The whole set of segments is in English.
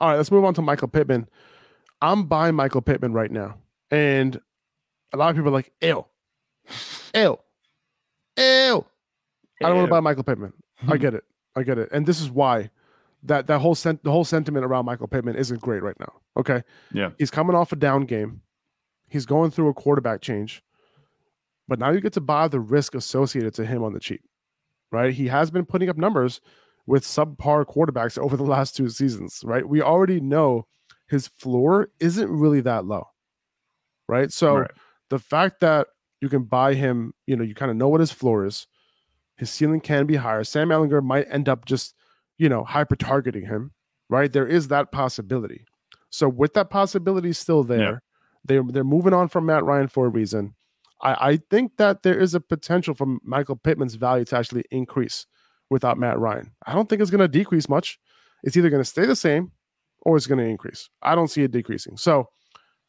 All right, let's move on to Michael Pittman. I'm buying Michael Pittman right now. And a lot of people are like, ew, ew, ew. I don't want to buy Michael Pittman. I get it. I get it. And this is why that that whole sent the whole sentiment around Michael Pittman isn't great right now. Okay. Yeah. He's coming off a down game. He's going through a quarterback change. But now you get to buy the risk associated to him on the cheap. Right? He has been putting up numbers with subpar quarterbacks over the last two seasons, right? We already know his floor isn't really that low. Right? So right. the fact that you can buy him, you know, you kind of know what his floor is. His ceiling can be higher. Sam Ehlinger might end up just you know, hyper targeting him, right? There is that possibility. So with that possibility still there, yeah. they're they're moving on from Matt Ryan for a reason. I, I think that there is a potential for Michael Pittman's value to actually increase without Matt Ryan. I don't think it's going to decrease much. It's either going to stay the same or it's going to increase. I don't see it decreasing. So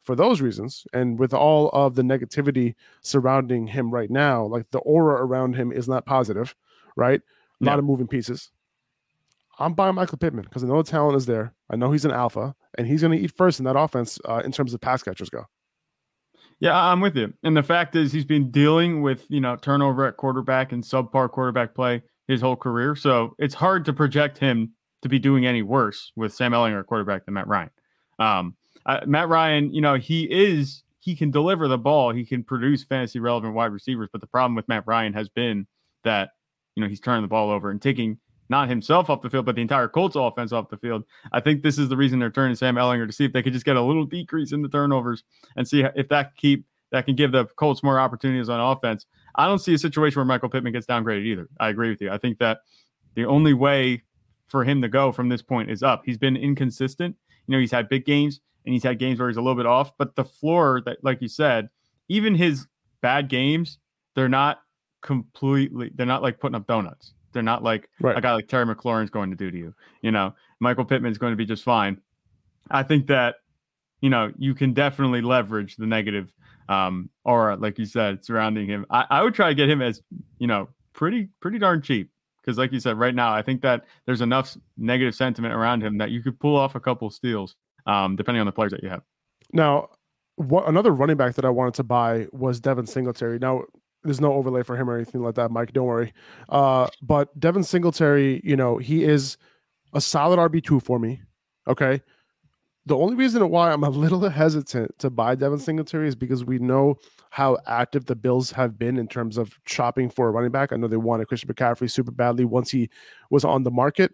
for those reasons, and with all of the negativity surrounding him right now, like the aura around him is not positive, right? A yeah. lot of moving pieces. I'm buying Michael Pittman because I know the talent is there. I know he's an alpha, and he's going to eat first in that offense uh, in terms of pass catchers go. Yeah, I'm with you. And the fact is, he's been dealing with you know turnover at quarterback and subpar quarterback play his whole career. So it's hard to project him to be doing any worse with Sam Ehlinger quarterback than Matt Ryan. Um, uh, Matt Ryan, you know, he is he can deliver the ball, he can produce fantasy relevant wide receivers, but the problem with Matt Ryan has been that you know he's turning the ball over and taking not himself off the field, but the entire Colts offense off the field. I think this is the reason they're turning Sam Ehlinger to see if they could just get a little decrease in the turnovers and see if that keep that can give the Colts more opportunities on offense. I don't see a situation where Michael Pittman gets downgraded either. I agree with you. I think that the only way for him to go from this point is up. He's been inconsistent. You know, he's had big games and he's had games where he's a little bit off, but the floor that, like you said, even his bad games, they're not completely, they're not like putting up donuts. They're not like right. a guy like Terry McLaurin's going to do to you. You know, Michael Pittman's going to be just fine. I think that, you know, you can definitely leverage the negative um, aura, like you said, surrounding him. I, I would try to get him as, you know, pretty, pretty darn cheap. Because, like you said, right now, I think that there's enough negative sentiment around him that you could pull off a couple steals, um, depending on the players that you have. Now, what another running back that I wanted to buy was Devin Singletary. Now, there's no overlay for him or anything like that, Mike. Don't worry. Uh, but Devin Singletary, you know, he is a solid RB two for me. Okay. The only reason why I'm a little hesitant to buy Devin Singletary is because we know how active the Bills have been in terms of shopping for a running back. I know they wanted Christian McCaffrey super badly once he was on the market.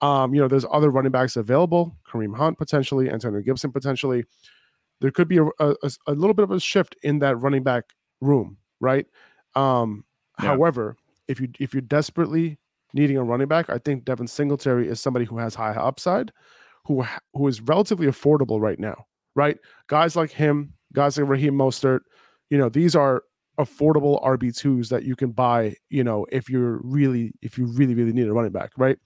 Um, you know, there's other running backs available, Kareem Hunt potentially, Antonio Gibson potentially. There could be a, a, a little bit of a shift in that running back room, right? Um, yeah. However, if you if you're desperately needing a running back, I think Devin Singletary is somebody who has high upside, who who is relatively affordable right now. Right, guys like him, guys like Raheem Mostert, you know, these are affordable RB twos that you can buy. You know, if you're really if you really really need a running back, right?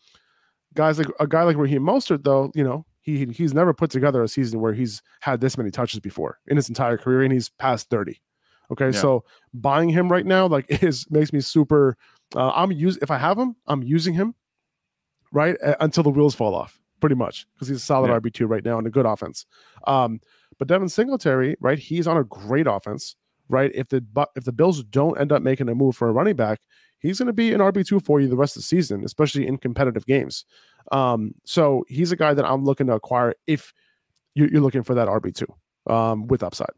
Guys like a guy like Raheem Mostert, though, you know, he he's never put together a season where he's had this many touches before in his entire career, and he's past thirty. Okay, yeah. so buying him right now like is makes me super. Uh, I'm use if I have him, I'm using him right until the wheels fall off, pretty much because he's a solid yeah. RB two right now and a good offense. Um, but Devin Singletary, right, he's on a great offense, right? If the if the Bills don't end up making a move for a running back, he's going to be an RB two for you the rest of the season, especially in competitive games. Um, so he's a guy that I'm looking to acquire if you're, you're looking for that RB two um, with upside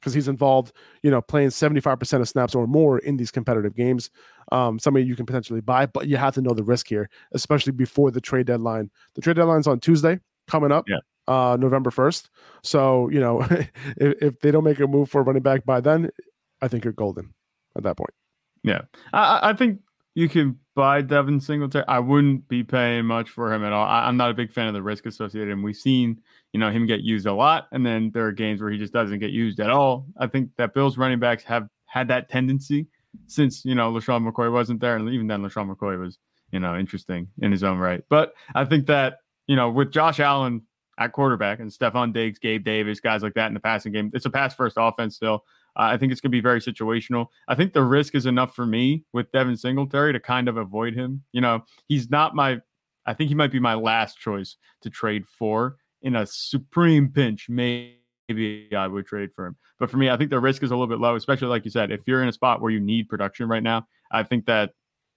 because he's involved, you know, playing 75% of snaps or more in these competitive games. Um, somebody you can potentially buy, but you have to know the risk here, especially before the trade deadline. The trade deadline's on Tuesday coming up. Yeah. Uh, November 1st. So, you know, if, if, they don't make a move for a running back by then, I think you're golden at that point. Yeah. I, I think you can buy Devin Singletary. I wouldn't be paying much for him at all. I, am not a big fan of the risk associated. And we've seen you know, him get used a lot. And then there are games where he just doesn't get used at all. I think that Bills running backs have had that tendency since, you know, LeSean McCoy wasn't there. And even then, LeSean McCoy was, you know, interesting in his own right. But I think that, you know, with Josh Allen at quarterback and Stefon Diggs, Gabe Davis, guys like that in the passing game, it's a pass first offense still. Uh, I think it's going to be very situational. I think the risk is enough for me with Devin Singletary to kind of avoid him. You know, he's not my, I think he might be my last choice to trade for in a supreme pinch, maybe I would trade for him. But for me, I think the risk is a little bit low, especially like you said, if you're in a spot where you need production right now. I think that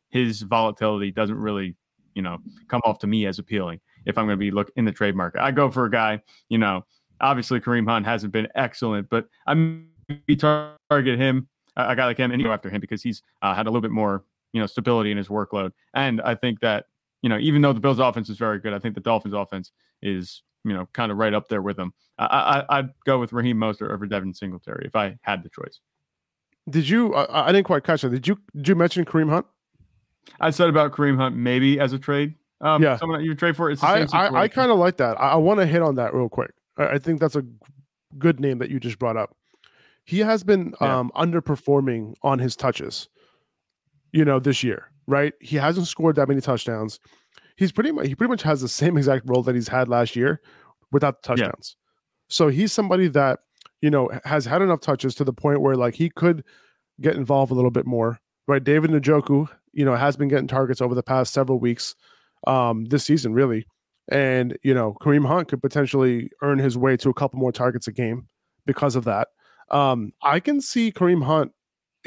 his volatility doesn't really, you know, come off to me as appealing if I'm going to be look in the trade market. I go for a guy, you know, obviously Kareem Hunt hasn't been excellent, but I'm target him. A guy like him and go after him because he's uh, had a little bit more, you know, stability in his workload. And I think that, you know, even though the Bills offense is very good, I think the Dolphins offense is, you know, kind of right up there with them. I, I, would go with Raheem Mostert over Devin Singletary if I had the choice. Did you? I, I didn't quite catch that. Did you? Did you mention Kareem Hunt? I said about Kareem Hunt maybe as a trade. Um, yeah, someone that you trade for. It's I I, I kind of like that. I, I want to hit on that real quick. I, I, think that's a good name that you just brought up. He has been yeah. um, underperforming on his touches. You know, this year, right? He hasn't scored that many touchdowns. He's pretty much he pretty much has the same exact role that he's had last year without the touchdowns. Yeah. So he's somebody that you know has had enough touches to the point where like he could get involved a little bit more. Right, David Njoku you know, has been getting targets over the past several weeks um, this season, really. And, you know, Kareem Hunt could potentially earn his way to a couple more targets a game because of that. Um, I can see Kareem Hunt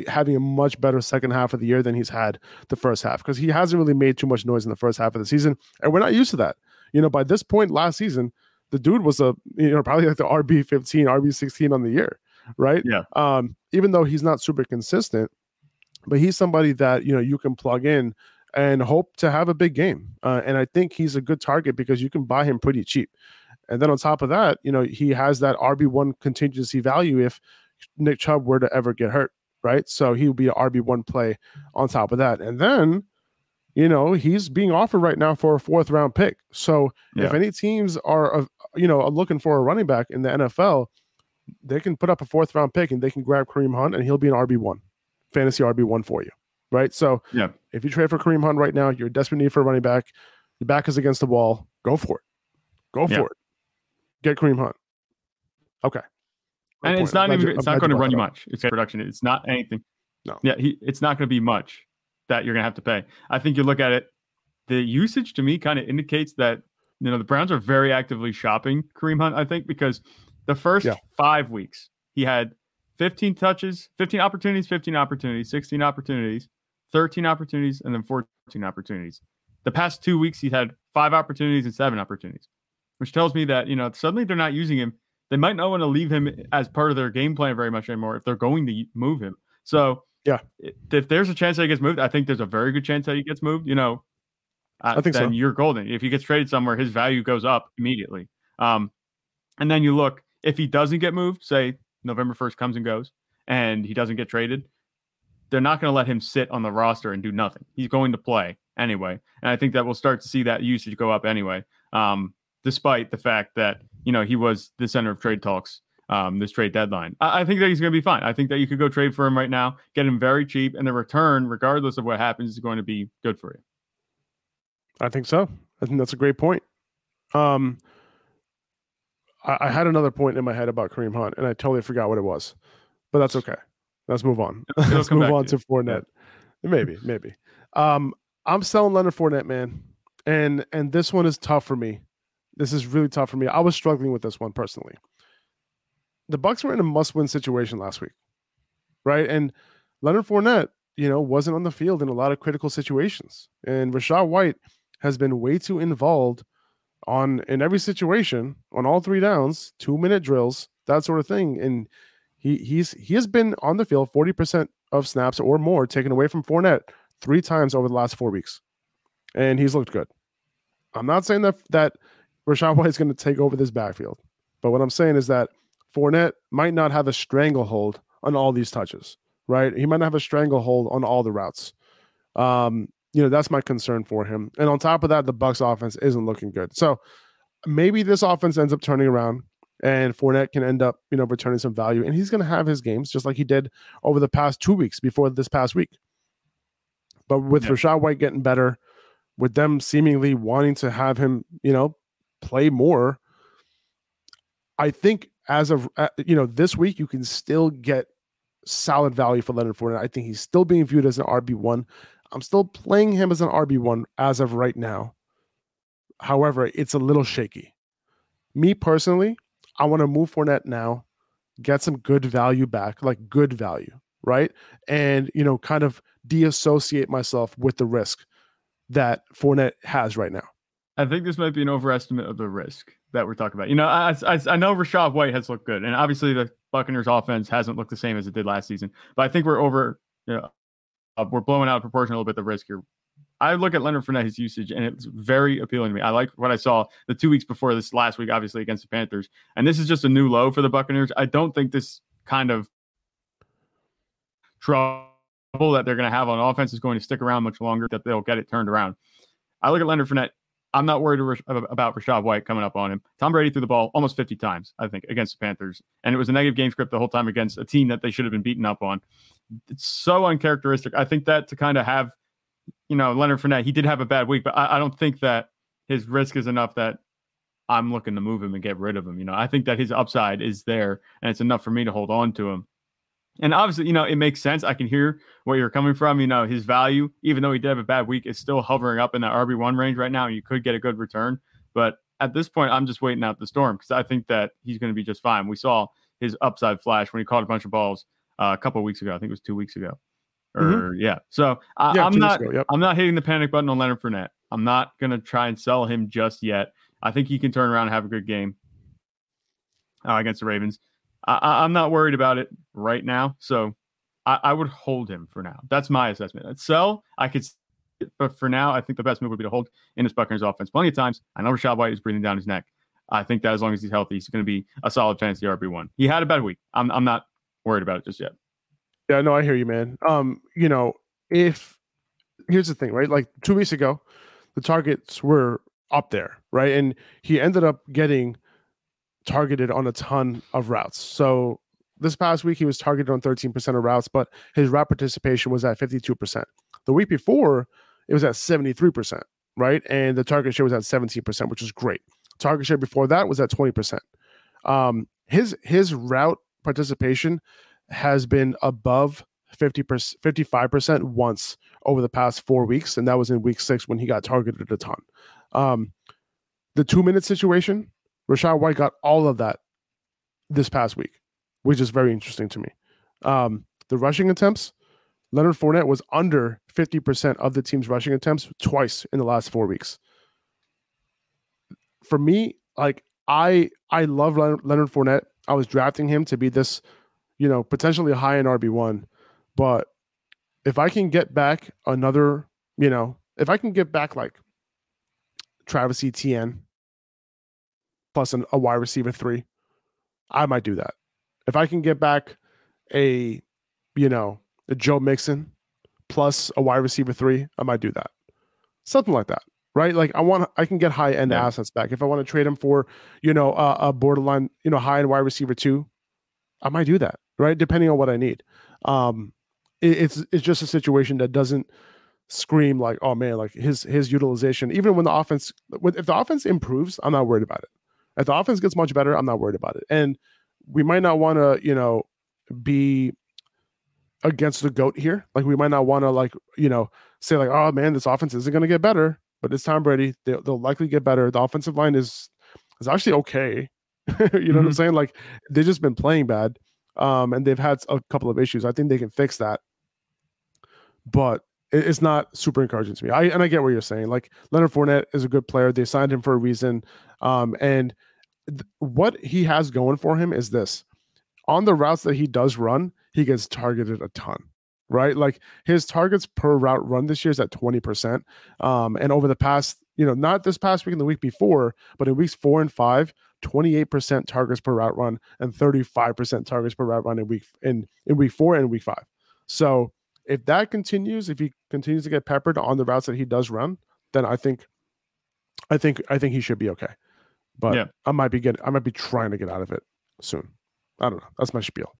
having a much better second half of the year than he's had the first half because he hasn't really made too much noise in the first half of the season. And we're not used to that. You know, by this point last season, the dude was a, you know, probably like the RB 15, RB 16 on the year, right? Yeah. Um, even though he's not super consistent, but he's somebody that you know you can plug in and hope to have a big game. Uh, and I think he's a good target because you can buy him pretty cheap. And then on top of that, you know, he has that RB1 contingency value if Nick Chubb were to ever get hurt, right? So he would be an RB1 play on top of that. And then, you know, he's being offered right now for a fourth round pick. So yeah. if any teams are, uh, you know, looking for a running back in the NFL, they can put up a fourth round pick and they can grab Kareem Hunt and he'll be an RB1 fantasy RB one for you, right? So yeah, if you trade for Kareem Hunt right now, you're desperate need for a running back. Your back is against the wall. Go for it. Go yeah. for it. Get Kareem Hunt. Okay. And it's not even it's not going to run you much. It's production. It's not anything. No. Yeah, he, it's not going to be much that you're going to have to pay. I think you look at it. The usage to me kind of indicates that you know the Browns are very actively shopping Kareem Hunt. I think because the first yeah. five weeks he had 15 touches, 15 opportunities, 15 opportunities, 16 opportunities, 13 opportunities, and then 14 opportunities. The past two weeks, he's had five opportunities and seven opportunities, which tells me that, you know, suddenly they're not using him. They might not want to leave him as part of their game plan very much anymore if they're going to move him. So, yeah, if there's a chance that he gets moved, I think there's a very good chance that he gets moved. You know, uh, I think then so. you're golden. If he gets traded somewhere, his value goes up immediately. Um, and then you look if he doesn't get moved, say November 1st comes and goes and he doesn't get traded, they're not going to let him sit on the roster and do nothing. He's going to play anyway. And I think that we'll start to see that usage go up anyway, um, despite the fact that, you know, he was the center of trade talks um, this trade deadline. I, I think that he's going to be fine. I think that you could go trade for him right now, get him very cheap, and the return, regardless of what happens, is going to be good for you. I think so. I think that's a great point. Um, I, I, had another point in my head about Kareem Hunt, and I totally forgot what it was, but that's okay. Let's move on. Let's move on to, to Fournette. Yeah. Maybe, maybe. Um, I'm selling Leonard Fournette, man, and and this one is tough for me. This is really tough for me. I was struggling with this one personally. The Bucs were in a must-win situation last week, right? And Leonard Fournette, you know, wasn't on the field in a lot of critical situations, and Rachaad White has been way too involved on in every situation on all three downs, two minute drills, that sort of thing. And he he's he has been on the field 40% of snaps or more taken away from Fournette three times over the last four weeks. And he's looked good. I'm not saying that that White is going to take over this backfield, but what I'm saying is that Fournette might not have a stranglehold on all these touches, right? He might not have a stranglehold on all the routes. Um, you know that's my concern for him. And on top of that, the Bucs offense isn't looking good. So maybe this offense ends up turning around and Fournette can end up, you know, returning some value. And he's going to have his games just like he did over the past two weeks before this past week. But with yeah. Rachaad White getting better, with them seemingly wanting to have him, you know, play more, I think as of uh, you know this week you can still get solid value for Leonard Fournette. I think he's still being viewed as an RB one. I'm still playing him as an RB1 as of right now. However, it's a little shaky. Me personally, I want to move Fournette now, get some good value back, like good value, right? And you know, kind of deassociate myself with the risk that Fournette has right now. I think this might be an overestimate of the risk that we're talking about. You know, I, I, I know Rachaad White has looked good, and obviously the Buccaneers offense hasn't looked the same as it did last season. But I think we're over, you know, uh, we're blowing out proportion a little bit the risk here. I look at Leonard Fournette's usage, and it's very appealing to me. I like what I saw the two weeks before this last week, obviously against the Panthers, and this is just a new low for the Buccaneers. I don't think this kind of trouble that they're going to have on offense is going to stick around much longer. That they'll get it turned around. I look at Leonard Fournette. I'm not worried about Rachaad White coming up on him. Tom Brady threw the ball almost 50 times, I think, against the Panthers, and it was a negative game script the whole time against a team that they should have been beaten up on. It's so uncharacteristic. I think that to kind of have you know, Leonard Fournette, he did have a bad week, but I, I, don't think that his risk is enough that I'm looking to move him and get rid of him. You know, I think that his upside is there and it's enough for me to hold on to him. And obviously, you know, it makes sense. I can hear where you're coming from. You know, his value, even though he did have a bad week, is still hovering up in that RB1 range right now. And you could get a good return. But at this point, I'm just waiting out the storm because I think that he's going to be just fine. We saw his upside flash when he caught a bunch of balls uh, a couple weeks ago. I think it was two weeks ago. Or mm-hmm. yeah, so I, yeah, I'm not. Ago, yep. I'm not hitting the panic button on Leonard Fournette. I'm not gonna try and sell him just yet. I think he can turn around and have a good game uh, against the Ravens. I, am not worried about it right now, so I, I, would hold him for now. That's my assessment. I'd sell, I could, but for now, I think the best move would be to hold in his Buccaneers offense. Plenty of times, I know Rachaad White is breathing down his neck. I think that as long as he's healthy, he's going to be a solid fantasy RB one. He had a bad week. I'm, I'm not worried about it just yet. Yeah, no, I hear you, man. Um, you know, if here's the thing, right? Like two weeks ago, the targets were up there, right? And he ended up getting targeted on a ton of routes. So this past week, he was targeted on 13% of routes, but his route participation was at 52%. The week before, it was at 73%, right? And the target share was at 17%, which is great. Target share before that was at 20%. Um, his his route participation has been above 50%, 55% once over the past four weeks. And that was in week six when he got targeted a ton. Um, the two minute situation, Rachaad White got all of that this past week, which is very interesting to me. Um, the rushing attempts, Leonard Fournette was under 50% of the team's rushing attempts twice in the last four weeks. For me, like I I love Leonard Fournette. I was drafting him to be this you know, potentially high in RB1. But if I can get back another, you know, if I can get back like Travis Etienne plus an, a wide receiver three, I might do that. If I can get back a, you know, a Joe Mixon plus a wide receiver three, I might do that. Something like that, right? Like I want, I can get high end yeah. assets back. If I want to trade them for, you know, a borderline, you know, high end wide receiver two, I might do that right? Depending on what I need. Um, it, it's it's just a situation that doesn't scream like, oh man, like his his utilization. Even when the offense, if the offense improves, I'm not worried about it. If the offense gets much better, I'm not worried about it. And we might not want to, you know, be against the goat here. Like we might not want to, like you know, say like, oh man, this offense isn't going to get better. But it's Tom Brady. They, they'll likely get better. The offensive line is is actually okay. you know mm-hmm. what I'm mm-hmm. saying? Like they've just been playing bad um, and they've had a couple of issues. I think they can fix that, but it's not super encouraging to me. I and I get what you're saying. Like Leonard Fournette is a good player. They signed him for a reason, um, and th- what he has going for him is this: on the routes that he does run, he gets targeted a ton. Right, like his targets per route run this year is at twenty percent, um, and over the past, you know, not this past week and the week before, but in weeks four and five, 28% targets per route run and 35% targets per route run in week in, in week four and week five. So if that continues, if he continues to get peppered on the routes that he does run, then I think I think I think he should be okay. But yeah. I might be getting I might be trying to get out of it soon. I don't know. That's my spiel.